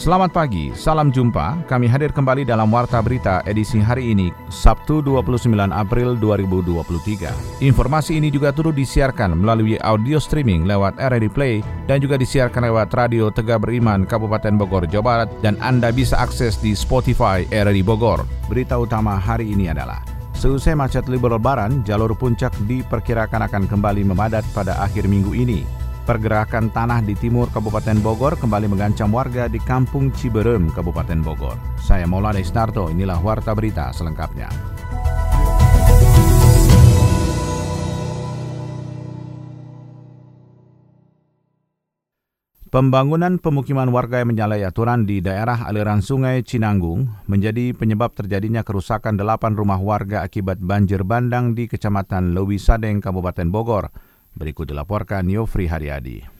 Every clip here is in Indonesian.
Selamat pagi, salam jumpa. Kami hadir kembali dalam Warta Berita edisi hari ini, Sabtu 29 April 2023. Informasi ini juga turut disiarkan melalui audio streaming lewat RRI Play dan juga disiarkan lewat Radio Tegak Beriman Kabupaten Bogor, Jawa Barat dan Anda bisa akses di Spotify RRI Bogor. Berita utama hari ini adalah Seusai macet libur lebaran, jalur puncak diperkirakan akan kembali memadat pada akhir minggu ini. Pergerakan tanah di timur Kabupaten Bogor kembali mengancam warga di Kampung Ciberem, Kabupaten Bogor. Saya Maulana Isnarto, inilah Warta Berita selengkapnya. Pembangunan pemukiman warga yang menyalahi aturan di daerah aliran sungai Cinanggung menjadi penyebab terjadinya kerusakan delapan rumah warga akibat banjir bandang di Kecamatan Lewi Sadeng, Kabupaten Bogor. Berikut dilaporkan Yofri Haryadi.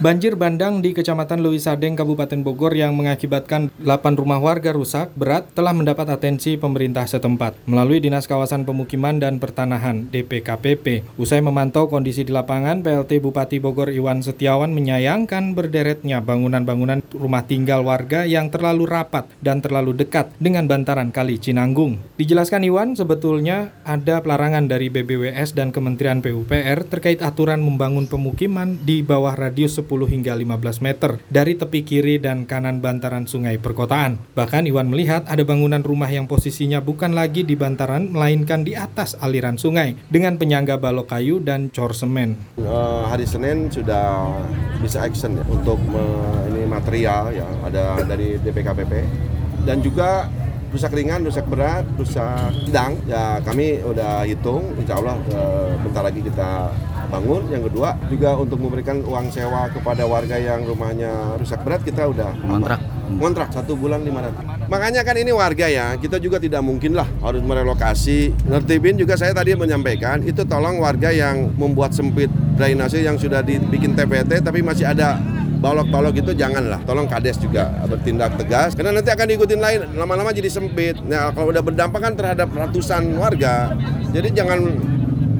Banjir bandang di Kecamatan Lewisadeng, Kabupaten Bogor yang mengakibatkan 8 rumah warga rusak berat telah mendapat atensi pemerintah setempat melalui Dinas Kawasan Pemukiman dan Pertanahan DPKPP. Usai memantau kondisi di lapangan, PLT Bupati Bogor Iwan Setiawan menyayangkan berderetnya bangunan-bangunan rumah tinggal warga yang terlalu rapat dan terlalu dekat dengan bantaran Kali Cinanggung. Dijelaskan Iwan, sebetulnya ada pelarangan dari BBWS dan Kementerian PUPR terkait aturan membangun pemukiman di bawah radius 10 hingga 15 meter dari tepi kiri dan kanan bantaran sungai perkotaan. Bahkan Iwan melihat ada bangunan rumah yang posisinya bukan lagi di bantaran melainkan di atas aliran sungai dengan penyangga balok kayu dan cor semen. Uh, hari Senin sudah bisa action ya untuk uh, ini material ya ada dari DPKPP dan juga rusak ringan, rusak berat, rusak sedang. Ya kami udah hitung, insya Allah uh, bentar lagi kita bangun. Yang kedua juga untuk memberikan uang sewa kepada warga yang rumahnya rusak berat kita udah kontrak kontrak satu bulan 500 makanya kan ini warga ya kita juga tidak mungkin lah harus merelokasi Nertibin juga saya tadi menyampaikan itu tolong warga yang membuat sempit drainase yang sudah dibikin TPT tapi masih ada balok-balok itu janganlah. Tolong kades juga bertindak tegas. Karena nanti akan diikutin lain lama-lama jadi sempit. Nah kalau udah berdampak kan terhadap ratusan warga jadi jangan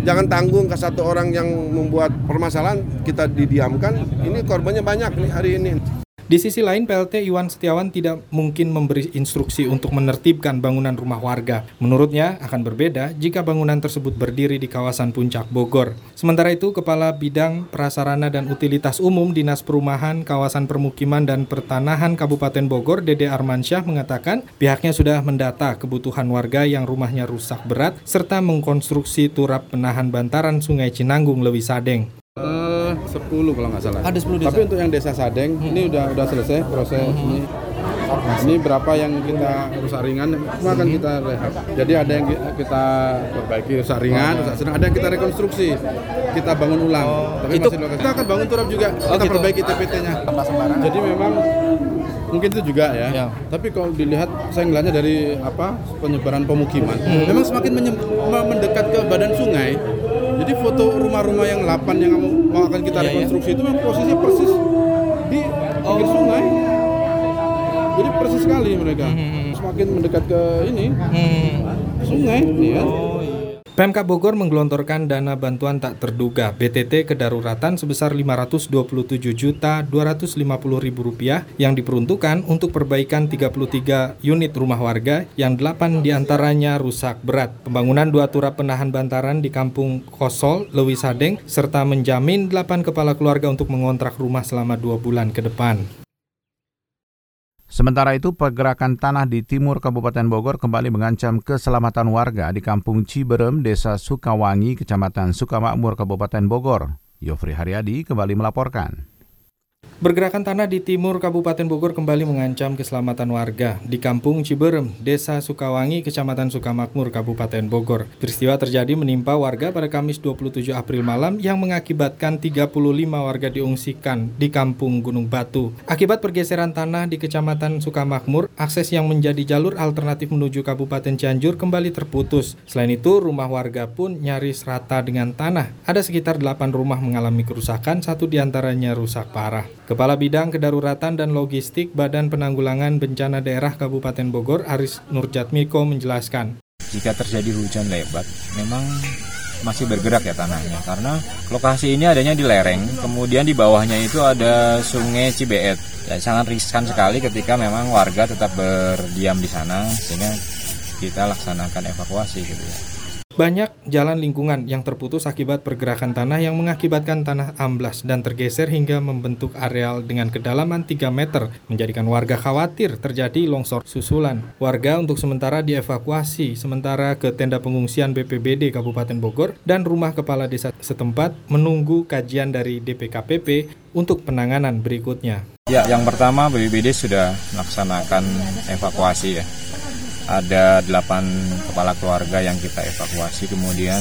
jangan tanggung ke satu orang yang membuat permasalahan. Kita didiamkan. Ini korbannya banyak nih hari ini di sisi lain, PLT Iwan Setiawan tidak mungkin memberi instruksi untuk menertibkan bangunan rumah warga. Menurutnya, akan berbeda jika bangunan tersebut berdiri di kawasan Puncak Bogor. Sementara itu, Kepala Bidang Prasarana dan Utilitas Umum Dinas Perumahan, Kawasan Permukiman dan Pertanahan Kabupaten Bogor, Dede Armansyah mengatakan pihaknya sudah mendata kebutuhan warga yang rumahnya rusak berat serta mengkonstruksi turap penahan bantaran Sungai Cinanggung Lewi Sadeng. 10 kalau nggak salah. Ada 10 desa. Tapi untuk yang desa Sadeng hmm. ini udah udah selesai proses hmm. ini. Ini berapa yang kita rusak ringan semua akan kita rehab. Jadi ada yang kita perbaiki rusak ringan, rusak sedang, ada yang kita rekonstruksi, kita bangun ulang. Oh, Tapi itu, masih kita akan bangun turap juga, oh, kita gitu. perbaiki TPT-nya. Jadi memang mungkin itu juga ya. ya. Tapi kalau dilihat saya ngelihatnya dari apa penyebaran pemukiman, hmm. memang semakin mendekat ke badan sungai jadi foto rumah-rumah yang 8 yang mau akan kita iya, iya. rekonstruksi itu memang posisinya persis di pinggir oh. sungai. Jadi persis sekali mereka. Hmm. hmm, hmm. Semakin mendekat ke ini hmm. sungai, nih ya. Pemkab Bogor menggelontorkan dana bantuan tak terduga BTT kedaruratan sebesar Rp527.250.000 yang diperuntukkan untuk perbaikan 33 unit rumah warga yang 8 di antaranya rusak berat. Pembangunan dua turap penahan bantaran di Kampung Kosol, Lewi Sadeng, serta menjamin 8 kepala keluarga untuk mengontrak rumah selama dua bulan ke depan. Sementara itu, pergerakan tanah di timur Kabupaten Bogor kembali mengancam keselamatan warga di Kampung Ciberem, Desa Sukawangi, Kecamatan Sukamakmur, Kabupaten Bogor. Yofri Haryadi kembali melaporkan. Bergerakan tanah di timur Kabupaten Bogor kembali mengancam keselamatan warga di Kampung Ciberem, Desa Sukawangi, Kecamatan Sukamakmur, Kabupaten Bogor. Peristiwa terjadi menimpa warga pada Kamis 27 April malam yang mengakibatkan 35 warga diungsikan di Kampung Gunung Batu. Akibat pergeseran tanah di Kecamatan Sukamakmur, akses yang menjadi jalur alternatif menuju Kabupaten Cianjur kembali terputus. Selain itu, rumah warga pun nyaris rata dengan tanah. Ada sekitar 8 rumah mengalami kerusakan, satu di antaranya rusak parah. Kepala Bidang Kedaruratan dan Logistik Badan Penanggulangan Bencana Daerah Kabupaten Bogor, Aris Nurjatmiko menjelaskan. Jika terjadi hujan lebat, memang masih bergerak ya tanahnya karena lokasi ini adanya di lereng, kemudian di bawahnya itu ada Sungai Cibeet. Ya, sangat riskan sekali ketika memang warga tetap berdiam di sana sehingga kita laksanakan evakuasi gitu ya. Banyak jalan lingkungan yang terputus akibat pergerakan tanah yang mengakibatkan tanah amblas dan tergeser hingga membentuk areal dengan kedalaman 3 meter, menjadikan warga khawatir terjadi longsor susulan. Warga untuk sementara dievakuasi, sementara ke tenda pengungsian BPBD Kabupaten Bogor dan rumah kepala desa setempat menunggu kajian dari DPKPP untuk penanganan berikutnya. Ya, yang pertama BPBD sudah melaksanakan evakuasi ya ada 8 kepala keluarga yang kita evakuasi. Kemudian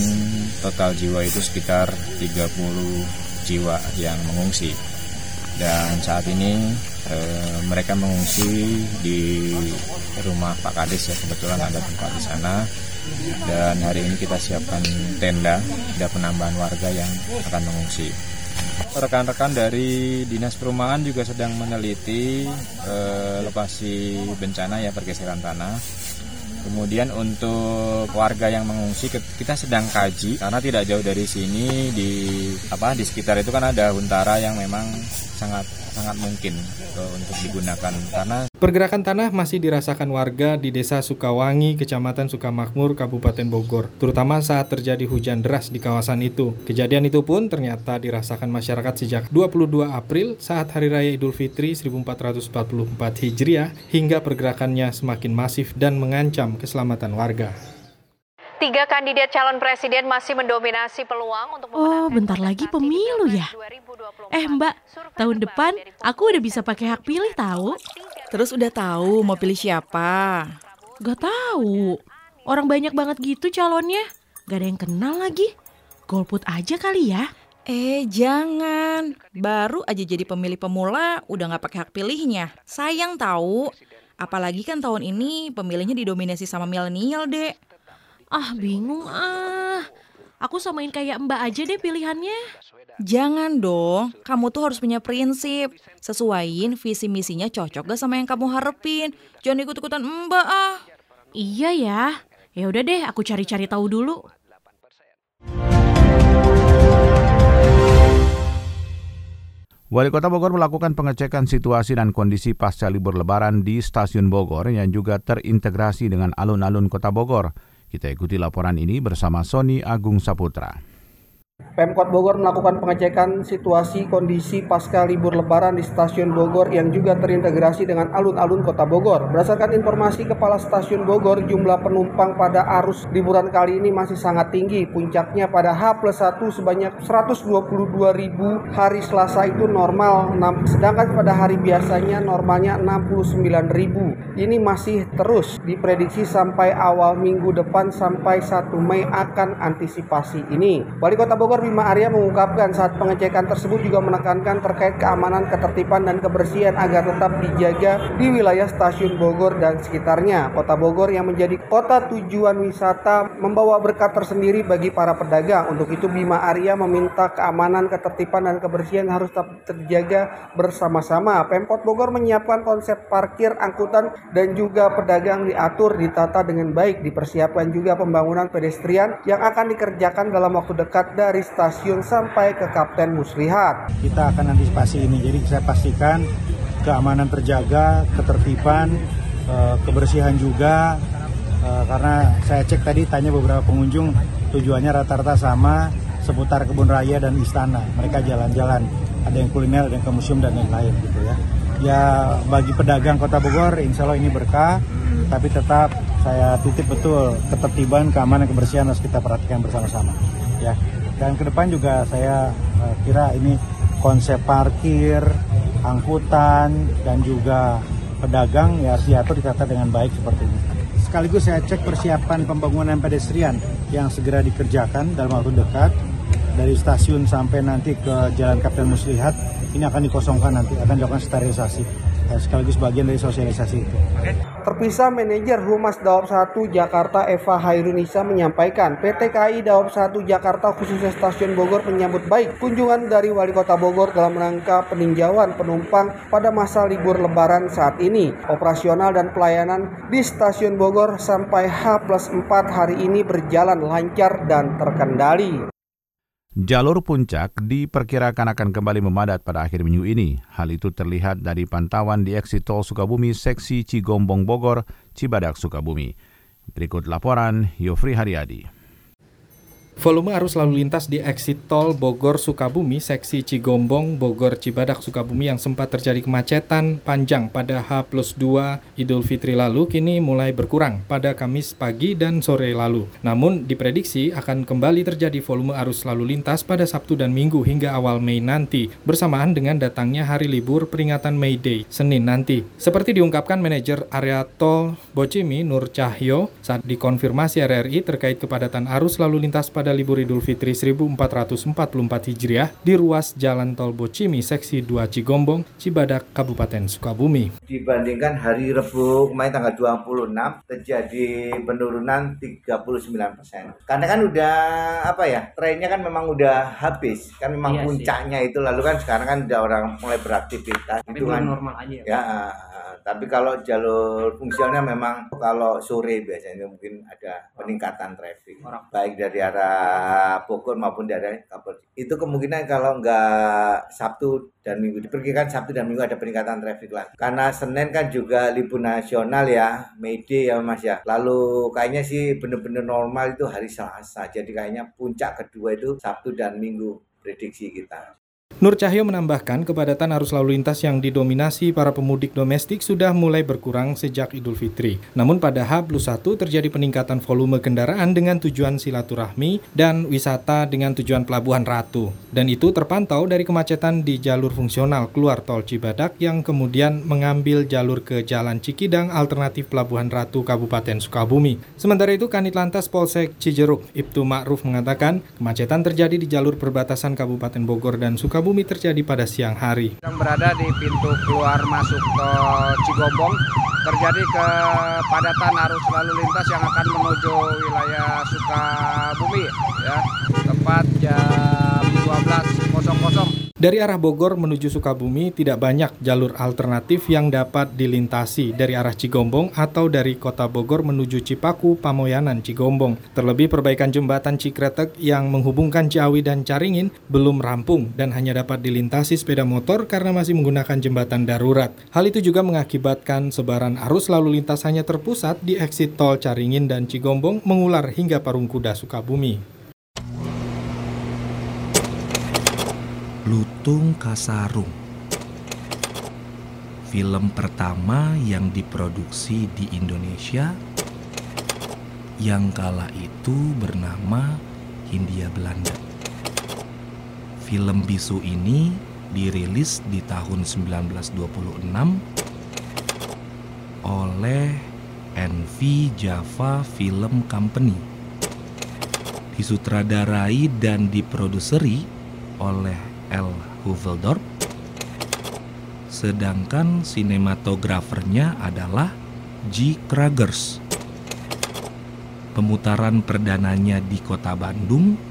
total jiwa itu sekitar 30 jiwa yang mengungsi. Dan saat ini e, mereka mengungsi di rumah Pak Kades ya. Kebetulan ada tempat di sana. Dan hari ini kita siapkan tenda. Ada penambahan warga yang akan mengungsi. Rekan-rekan dari dinas perumahan juga sedang meneliti e, lokasi bencana ya pergeseran tanah Kemudian untuk warga yang mengungsi kita sedang kaji karena tidak jauh dari sini di apa di sekitar itu kan ada huntara yang memang sangat sangat mungkin uh, untuk digunakan karena pergerakan tanah masih dirasakan warga di Desa Sukawangi, Kecamatan Sukamakmur, Kabupaten Bogor, terutama saat terjadi hujan deras di kawasan itu. Kejadian itu pun ternyata dirasakan masyarakat sejak 22 April saat Hari Raya Idul Fitri 1444 Hijriah hingga pergerakannya semakin masif dan mengancam keselamatan warga. Tiga kandidat calon presiden masih mendominasi peluang untuk Oh, bentar lagi pemilu ya. Eh, Mbak, tahun depan aku udah bisa pakai hak pilih tahu. Terus udah tahu mau pilih siapa? Gak tahu. Orang banyak banget gitu calonnya. Gak ada yang kenal lagi. Golput aja kali ya. Eh, jangan. Baru aja jadi pemilih pemula udah gak pakai hak pilihnya. Sayang tahu. Apalagi kan tahun ini pemilihnya didominasi sama milenial, Dek. Ah, bingung ah. Aku samain kayak Mbak aja deh pilihannya. Jangan dong, kamu tuh harus punya prinsip. Sesuaiin visi misinya cocok gak sama yang kamu harapin. Jangan ikut-ikutan Mbak ah. Iya ya. Ya udah deh, aku cari-cari tahu dulu. Wali Kota Bogor melakukan pengecekan situasi dan kondisi pasca libur lebaran di stasiun Bogor yang juga terintegrasi dengan alun-alun Kota Bogor. Kita ikuti laporan ini bersama Sony Agung Saputra. Pemkot Bogor melakukan pengecekan situasi kondisi pasca libur lebaran di stasiun Bogor yang juga terintegrasi dengan alun-alun kota Bogor. Berdasarkan informasi Kepala Stasiun Bogor, jumlah penumpang pada arus liburan kali ini masih sangat tinggi. Puncaknya pada H plus 1 sebanyak 122 ribu, hari Selasa itu normal, sedangkan pada hari biasanya normalnya 69 ribu. Ini masih terus diprediksi sampai awal minggu depan sampai 1 Mei akan antisipasi ini. Wali Kota Bogor Bima Arya mengungkapkan saat pengecekan tersebut juga menekankan terkait keamanan, ketertiban, dan kebersihan agar tetap dijaga di wilayah stasiun Bogor dan sekitarnya. Kota Bogor yang menjadi kota tujuan wisata membawa berkat tersendiri bagi para pedagang. Untuk itu Bima Arya meminta keamanan, ketertiban, dan kebersihan harus tetap terjaga bersama-sama. Pemkot Bogor menyiapkan konsep parkir, angkutan, dan juga pedagang diatur, ditata dengan baik. Dipersiapkan juga pembangunan pedestrian yang akan dikerjakan dalam waktu dekat dari stasiun sampai ke Kapten Muslihat. Kita akan antisipasi ini, jadi saya pastikan keamanan terjaga, ketertiban, eh, kebersihan juga, eh, karena saya cek tadi tanya beberapa pengunjung tujuannya rata-rata sama seputar kebun raya dan istana. Mereka jalan-jalan, ada yang kuliner, ada yang ke museum dan lain-lain gitu ya. Ya bagi pedagang Kota Bogor, insya Allah ini berkah, tapi tetap saya titip betul ketertiban, keamanan, kebersihan harus kita perhatikan bersama-sama. Ya, dan ke depan juga saya uh, kira ini konsep parkir, angkutan, dan juga pedagang ya harus diatur ditata dengan baik seperti ini. Sekaligus saya cek persiapan pembangunan pedestrian yang segera dikerjakan dalam waktu dekat dari stasiun sampai nanti ke Jalan Kapten Muslihat ini akan dikosongkan nanti akan dilakukan sterilisasi sekaligus bagian dari sosialisasi itu. Terpisah manajer Humas Daop 1 Jakarta Eva Hairunisa menyampaikan PT KAI Daop 1 Jakarta khususnya stasiun Bogor menyambut baik kunjungan dari Wali Kota Bogor dalam rangka peninjauan penumpang pada masa libur lebaran saat ini. Operasional dan pelayanan di stasiun Bogor sampai H plus 4 hari ini berjalan lancar dan terkendali. Jalur puncak diperkirakan akan kembali memadat pada akhir minggu ini. Hal itu terlihat dari pantauan di eksit tol Sukabumi seksi Cigombong Bogor, Cibadak Sukabumi. Berikut laporan Yofri Haryadi. Volume arus lalu lintas di eksit tol Bogor Sukabumi seksi Cigombong Bogor Cibadak Sukabumi yang sempat terjadi kemacetan panjang pada H plus 2 Idul Fitri lalu kini mulai berkurang pada Kamis pagi dan sore lalu. Namun diprediksi akan kembali terjadi volume arus lalu lintas pada Sabtu dan Minggu hingga awal Mei nanti bersamaan dengan datangnya hari libur peringatan May Day Senin nanti. Seperti diungkapkan manajer area tol Bocimi Nur Cahyo saat dikonfirmasi RRI terkait kepadatan arus lalu lintas pada pada libur Idul Fitri 1444 Hijriah di ruas Jalan Tol Bocimi Seksi 2 Cigombong, Cibadak, Kabupaten Sukabumi. Dibandingkan hari Rebu kemarin tanggal 26 terjadi penurunan 39 persen. Karena kan udah apa ya trennya kan memang udah habis kan memang iya puncaknya sih. itu lalu kan sekarang kan udah orang mulai beraktivitas. Tapi itu kan normal aja ya. ya tapi kalau jalur fungsionalnya memang kalau sore biasanya mungkin ada peningkatan traffic baik dari arah Bogor maupun dari arah Kapol. Itu kemungkinan kalau nggak Sabtu dan Minggu diperkirakan Sabtu dan Minggu ada peningkatan traffic lah. Karena Senin kan juga libur nasional ya, May Day ya Mas ya. Lalu kayaknya sih bener-bener normal itu hari Selasa. Jadi kayaknya puncak kedua itu Sabtu dan Minggu prediksi kita. Nur Cahyo menambahkan kepadatan arus lalu lintas yang didominasi para pemudik domestik sudah mulai berkurang sejak Idul Fitri. Namun pada H plus 1 terjadi peningkatan volume kendaraan dengan tujuan silaturahmi dan wisata dengan tujuan Pelabuhan Ratu. Dan itu terpantau dari kemacetan di jalur fungsional keluar tol Cibadak yang kemudian mengambil jalur ke Jalan Cikidang alternatif Pelabuhan Ratu Kabupaten Sukabumi. Sementara itu Kanit Lantas Polsek Cijeruk Ibtu Ma'ruf mengatakan kemacetan terjadi di jalur perbatasan Kabupaten Bogor dan Sukabumi Sukabumi terjadi pada siang hari. Yang berada di pintu keluar masuk tol Cigombong terjadi kepadatan arus lalu lintas yang akan menuju wilayah Sukabumi ya tepat jam 12.00 dari arah Bogor menuju Sukabumi tidak banyak jalur alternatif yang dapat dilintasi dari arah Cigombong atau dari kota Bogor menuju Cipaku, Pamoyanan, Cigombong. Terlebih perbaikan jembatan Cikretek yang menghubungkan Ciawi dan Caringin belum rampung dan hanya dapat dilintasi sepeda motor karena masih menggunakan jembatan darurat. Hal itu juga mengakibatkan sebaran arus lalu lintas hanya terpusat di eksit tol Caringin dan Cigombong mengular hingga Parung Kuda, Sukabumi. Lutung Kasarung Film pertama yang diproduksi di Indonesia yang kala itu bernama Hindia Belanda. Film bisu ini dirilis di tahun 1926 oleh NV Java Film Company. Disutradarai dan diproduseri oleh L. Huveldorp, sedangkan sinematografernya adalah G. Kragers. Pemutaran perdananya di kota Bandung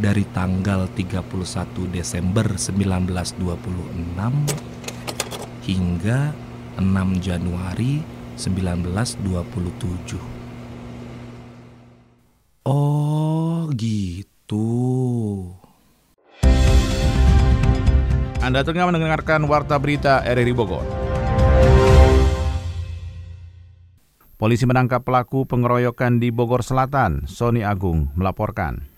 dari tanggal 31 Desember 1926 hingga 6 Januari 1927. Oh, gitu. Anda tengah mendengarkan Warta Berita RRI Bogor. Polisi menangkap pelaku pengeroyokan di Bogor Selatan. Sony Agung melaporkan.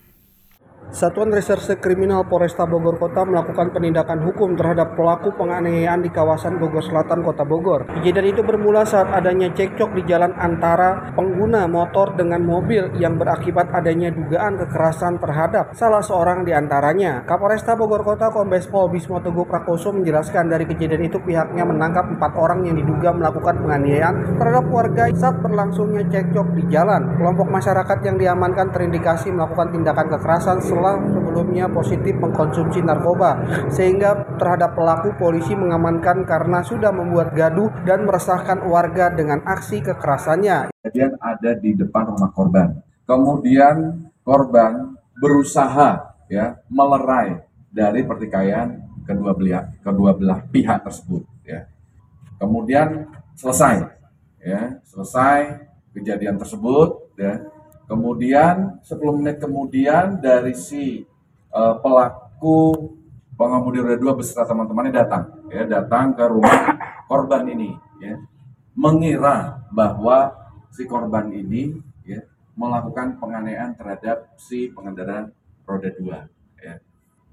Satuan Reserse Kriminal Polresta Bogor Kota melakukan penindakan hukum terhadap pelaku penganiayaan di kawasan Bogor Selatan, Kota Bogor. Kejadian itu bermula saat adanya cekcok di jalan antara pengguna motor dengan mobil yang berakibat adanya dugaan kekerasan terhadap salah seorang di antaranya. Kapolresta Bogor Kota Kombes Pol Bismo Teguh Prakoso menjelaskan dari kejadian itu pihaknya menangkap empat orang yang diduga melakukan penganiayaan terhadap warga saat berlangsungnya cekcok di jalan. Kelompok masyarakat yang diamankan terindikasi melakukan tindakan kekerasan setelah sebelumnya positif mengkonsumsi narkoba. Sehingga terhadap pelaku polisi mengamankan karena sudah membuat gaduh dan meresahkan warga dengan aksi kekerasannya. Kejadian ada di depan rumah korban. Kemudian korban berusaha ya melerai dari pertikaian kedua belah kedua belah pihak tersebut ya. Kemudian selesai ya, selesai kejadian tersebut ya. Kemudian 10 menit kemudian dari si uh, pelaku pengemudi roda dua beserta teman-temannya datang ya datang ke rumah korban ini ya mengira bahwa si korban ini ya melakukan penganiayaan terhadap si pengendara roda dua ya.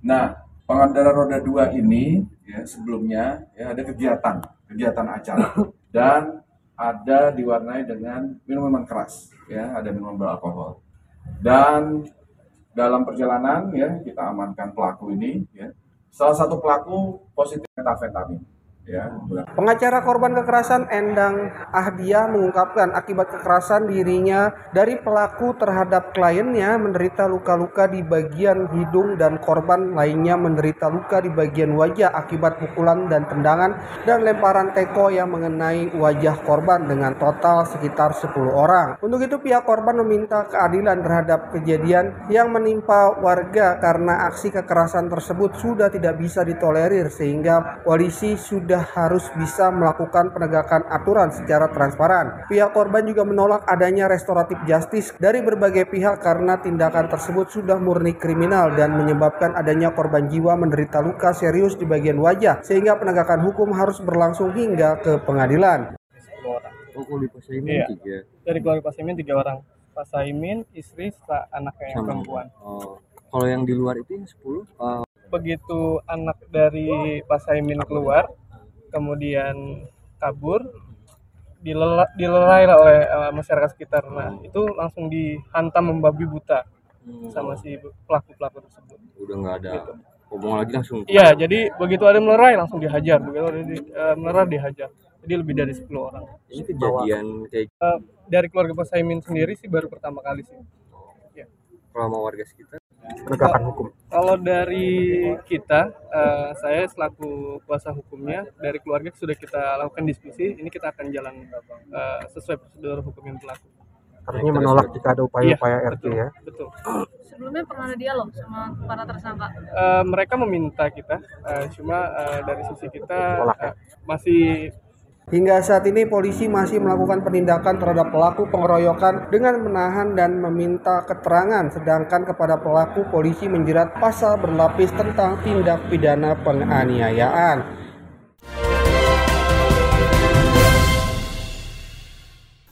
Nah, pengendara roda dua ini ya sebelumnya ya ada kegiatan kegiatan acara dan ada diwarnai dengan minuman keras, ya, ada minuman beralkohol. Dan dalam perjalanan ya kita amankan pelaku ini, ya. Salah satu pelaku positif metafetamin. Ya, Pengacara korban kekerasan Endang Ahdiah mengungkapkan akibat kekerasan dirinya dari pelaku terhadap kliennya menderita luka-luka di bagian hidung dan korban lainnya menderita luka di bagian wajah akibat pukulan dan tendangan dan lemparan teko yang mengenai wajah korban dengan total sekitar 10 orang. Untuk itu pihak korban meminta keadilan terhadap kejadian yang menimpa warga karena aksi kekerasan tersebut sudah tidak bisa ditolerir sehingga polisi sudah harus bisa melakukan penegakan aturan secara transparan. Pihak korban juga menolak adanya restoratif justice dari berbagai pihak karena tindakan tersebut sudah murni kriminal dan menyebabkan adanya korban jiwa menderita luka serius di bagian wajah sehingga penegakan hukum harus berlangsung hingga ke pengadilan. Oh, kalau di Pasaimin Iya. tiga. Dari keluarga Pasaimin tiga orang. Pasaimin, istri, serta anaknya yang perempuan. Oh, kalau yang di luar itu yang 10 uh, Begitu anak dari Pasaimin keluar, kemudian kabur, dilela- dilerai lah oleh eh, masyarakat sekitar. Nah, itu langsung dihantam membabi buta sama si pelaku-pelaku tersebut. udah nggak ada Gitu. ngomong lagi langsung. Iya, jadi begitu ada melerai langsung dihajar, begitu ada di, eh, melerai dihajar. Jadi lebih dari 10 orang. Ini kejadian kayak Eh, dari keluarga Pasaimin sendiri sih baru pertama kali sih. Ya. kalau sama warga sekitar. Penegakan hukum. Kalau dari kita, eh, saya selaku kuasa hukumnya dari keluarga sudah kita lakukan diskusi. Ini kita akan jalan eh, sesuai prosedur hukum yang berlaku. Artinya menolak jika ada upaya-upaya Iya, RT betul, ya. Betul. Sebelumnya pernah ada dialog sama para tersangka. Eh, mereka meminta kita, eh, cuma eh, dari sisi kita Tolak ya? eh, masih Hingga saat ini polisi masih melakukan penindakan terhadap pelaku pengeroyokan dengan menahan dan meminta keterangan sedangkan kepada pelaku polisi menjerat pasal berlapis tentang tindak pidana penganiayaan.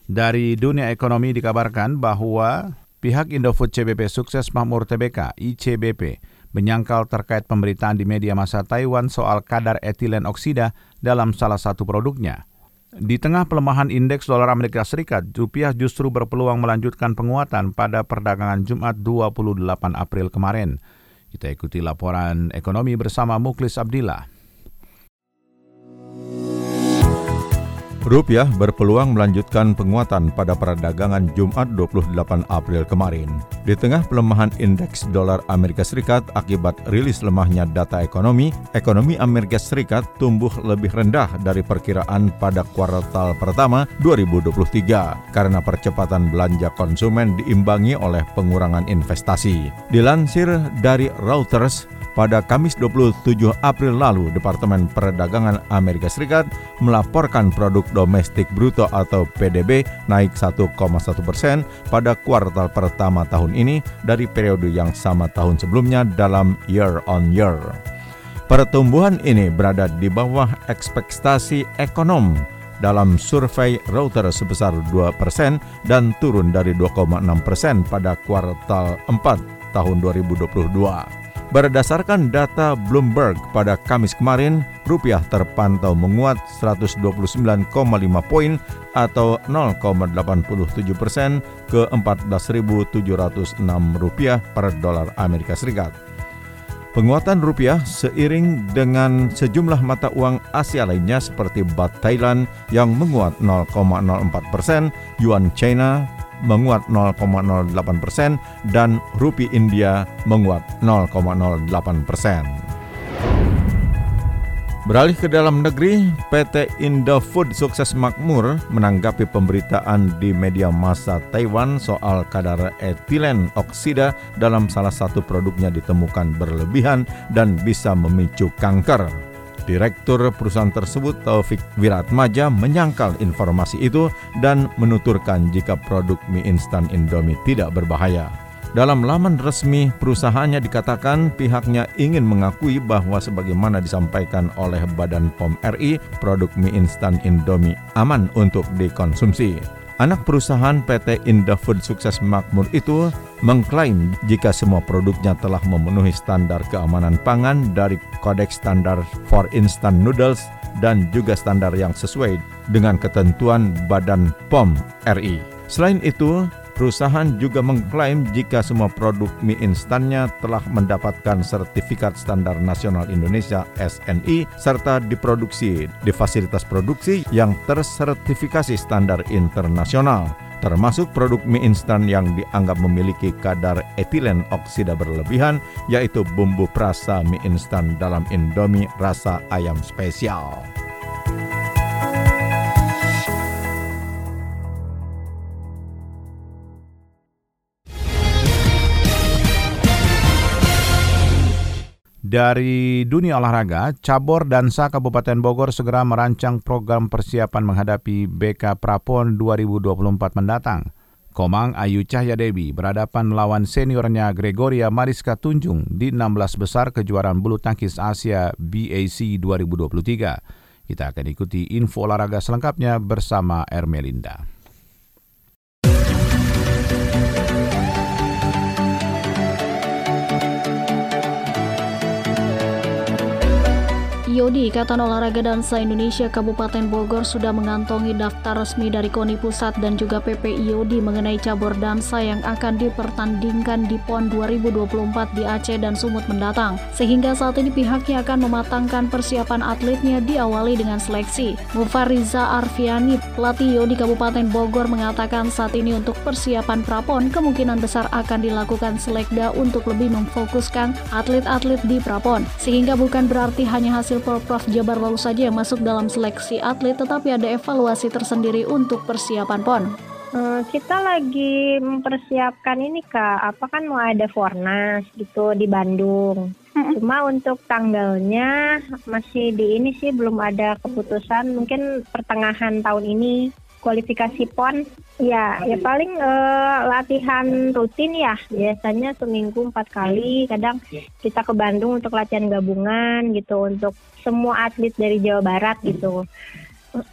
Dari dunia ekonomi dikabarkan bahwa pihak Indofood CBP Sukses Makmur TBK ICBP menyangkal terkait pemberitaan di media massa Taiwan soal kadar etilen oksida dalam salah satu produknya. Di tengah pelemahan indeks dolar Amerika Serikat, rupiah justru berpeluang melanjutkan penguatan pada perdagangan Jumat 28 April kemarin. Kita ikuti laporan ekonomi bersama Muklis Abdillah. Rupiah berpeluang melanjutkan penguatan pada perdagangan Jumat 28 April kemarin. Di tengah pelemahan indeks dolar Amerika Serikat akibat rilis lemahnya data ekonomi, ekonomi Amerika Serikat tumbuh lebih rendah dari perkiraan pada kuartal pertama 2023 karena percepatan belanja konsumen diimbangi oleh pengurangan investasi. Dilansir dari Reuters, pada Kamis 27 April lalu, Departemen Perdagangan Amerika Serikat melaporkan produk domestik bruto atau PDB naik 1,1 persen pada kuartal pertama tahun ini dari periode yang sama tahun sebelumnya dalam year on year. Pertumbuhan ini berada di bawah ekspektasi ekonom dalam survei Reuters sebesar 2 persen dan turun dari 2,6 persen pada kuartal 4 tahun 2022. Berdasarkan data Bloomberg pada Kamis kemarin, rupiah terpantau menguat 129,5 poin atau 0,87 persen ke 14.706 rupiah per dolar Amerika Serikat. Penguatan rupiah seiring dengan sejumlah mata uang Asia lainnya seperti Baht Thailand yang menguat 0,04 persen, Yuan China menguat 0,08 persen dan rupiah India menguat 0,08 persen. Beralih ke dalam negeri, PT Indofood sukses makmur menanggapi pemberitaan di media massa Taiwan soal kadar etilen oksida dalam salah satu produknya ditemukan berlebihan dan bisa memicu kanker. Direktur perusahaan tersebut Taufik Wiratmaja menyangkal informasi itu dan menuturkan jika produk mie instan Indomie tidak berbahaya. Dalam laman resmi perusahaannya dikatakan pihaknya ingin mengakui bahwa sebagaimana disampaikan oleh Badan POM RI, produk mie instan Indomie aman untuk dikonsumsi. Anak perusahaan PT Indofood Sukses Makmur itu mengklaim jika semua produknya telah memenuhi standar keamanan pangan dari Kodeks Standar for Instant Noodles dan juga standar yang sesuai dengan ketentuan Badan POM RI. Selain itu, Perusahaan juga mengklaim jika semua produk mie instannya telah mendapatkan sertifikat standar nasional Indonesia SNI serta diproduksi di fasilitas produksi yang tersertifikasi standar internasional termasuk produk mie instan yang dianggap memiliki kadar etilen oksida berlebihan yaitu bumbu perasa mie instan dalam Indomie rasa ayam spesial. Dari dunia olahraga, Cabur Dansa Kabupaten Bogor segera merancang program persiapan menghadapi BK Prapon 2024 mendatang. Komang Ayu Cahya Dewi berhadapan melawan seniornya Gregoria Mariska Tunjung di 16 besar kejuaraan bulu tangkis Asia BAC 2023. Kita akan ikuti info olahraga selengkapnya bersama Ermelinda. IODI, Ikatan Olahraga Dansa Indonesia Kabupaten Bogor sudah mengantongi daftar resmi dari KONI Pusat dan juga PP IODI mengenai cabur dansa yang akan dipertandingkan di PON 2024 di Aceh dan Sumut mendatang. Sehingga saat ini pihaknya akan mematangkan persiapan atletnya diawali dengan seleksi. Mufariza Arfiani, pelatih IODI Kabupaten Bogor mengatakan saat ini untuk persiapan prapon kemungkinan besar akan dilakukan selekda untuk lebih memfokuskan atlet-atlet di prapon. Sehingga bukan berarti hanya hasil Porprov Jabar lalu saja yang masuk dalam seleksi atlet, tetapi ada evaluasi tersendiri untuk persiapan PON. Hmm, kita lagi mempersiapkan ini kak, apa kan mau ada Fornas gitu di Bandung. Cuma untuk tanggalnya masih di ini sih belum ada keputusan, mungkin pertengahan tahun ini kualifikasi PON ya ya paling uh, latihan rutin ya biasanya seminggu empat kali kadang kita ke Bandung untuk latihan gabungan gitu untuk semua atlet dari Jawa Barat gitu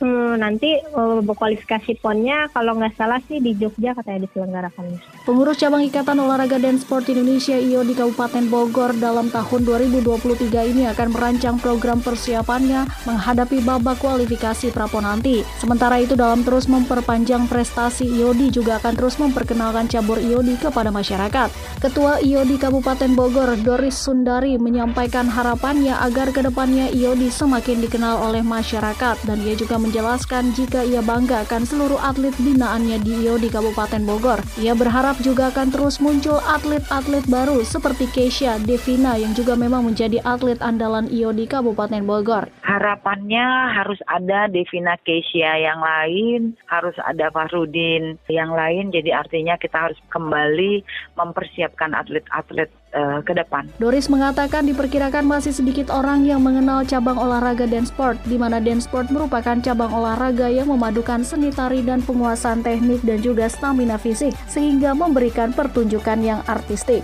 Hmm, nanti uh, kualifikasi ponnya kalau nggak salah sih di Jogja katanya diselenggarakan. Pengurus cabang Ikatan Olahraga dan Sport Indonesia IO di Kabupaten Bogor dalam tahun 2023 ini akan merancang program persiapannya menghadapi babak kualifikasi Prapon nanti. Sementara itu dalam terus memperpanjang prestasi IOD juga akan terus memperkenalkan cabur IOD kepada masyarakat. Ketua IOD Kabupaten Bogor Doris Sundari menyampaikan harapannya agar ke depannya IOD semakin dikenal oleh masyarakat dan ia juga menjelaskan jika ia bangga akan seluruh atlet binaannya di IO di Kabupaten Bogor. Ia berharap juga akan terus muncul atlet-atlet baru seperti Keisha Devina yang juga memang menjadi atlet andalan IO di Kabupaten Bogor. Harapannya harus ada Devina Keisha yang lain, harus ada Fahrudin yang lain, jadi artinya kita harus kembali mempersiapkan atlet-atlet uh, ke depan. Doris mengatakan diperkirakan masih sedikit orang yang mengenal cabang olahraga dance sport, di mana dance sport merupakan cabang olahraga yang memadukan seni tari dan penguasaan teknik dan juga stamina fisik, sehingga memberikan pertunjukan yang artistik.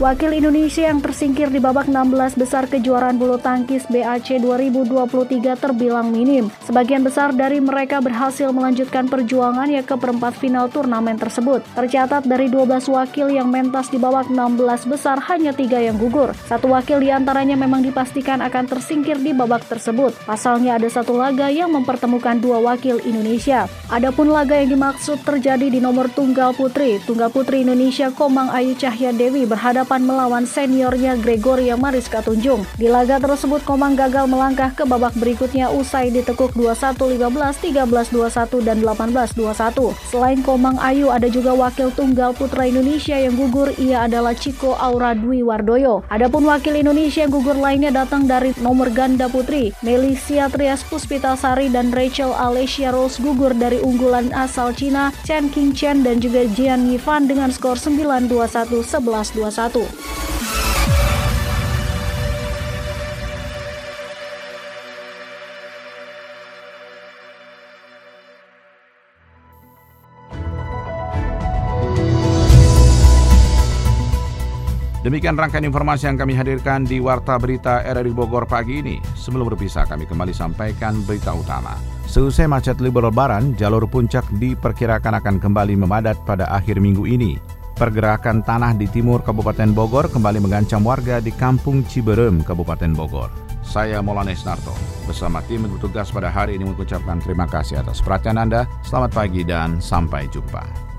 Wakil Indonesia yang tersingkir di babak 16 besar kejuaraan bulu tangkis BAC 2023 terbilang minim. Sebagian besar dari mereka berhasil melanjutkan perjuangan ya ke perempat final turnamen tersebut. Tercatat dari 12 wakil yang mentas di babak 16 besar hanya tiga yang gugur. Satu wakil di antaranya memang dipastikan akan tersingkir di babak tersebut. Pasalnya ada satu laga yang mempertemukan dua wakil Indonesia. Adapun laga yang dimaksud terjadi di nomor tunggal putri. Tunggal putri Indonesia Komang Ayu Cahya Dewi berhadap 8 melawan seniornya Gregoria Mariska Tunjung. Di laga tersebut Komang gagal melangkah ke babak berikutnya usai ditekuk 21 15, 13 21 dan 18 21. Selain Komang Ayu ada juga wakil tunggal putra Indonesia yang gugur ia adalah Chico Aura Dwi Wardoyo. Adapun wakil Indonesia yang gugur lainnya datang dari nomor ganda putri Melisia Trias Puspitasari dan Rachel Alessia Rose gugur dari unggulan asal Cina Chen King Chen dan juga Jian Yifan dengan skor 9-21 11-21. Demikian rangkaian informasi yang kami hadirkan di Warta Berita RRI Bogor pagi ini. Sebelum berpisah, kami kembali sampaikan berita utama. Seusai macet libur lebaran, jalur puncak diperkirakan akan kembali memadat pada akhir minggu ini. Pergerakan tanah di timur Kabupaten Bogor kembali mengancam warga di Kampung Ciberem, Kabupaten Bogor. Saya Molanes Narto, bersama tim bertugas pada hari ini mengucapkan terima kasih atas perhatian Anda. Selamat pagi dan sampai jumpa.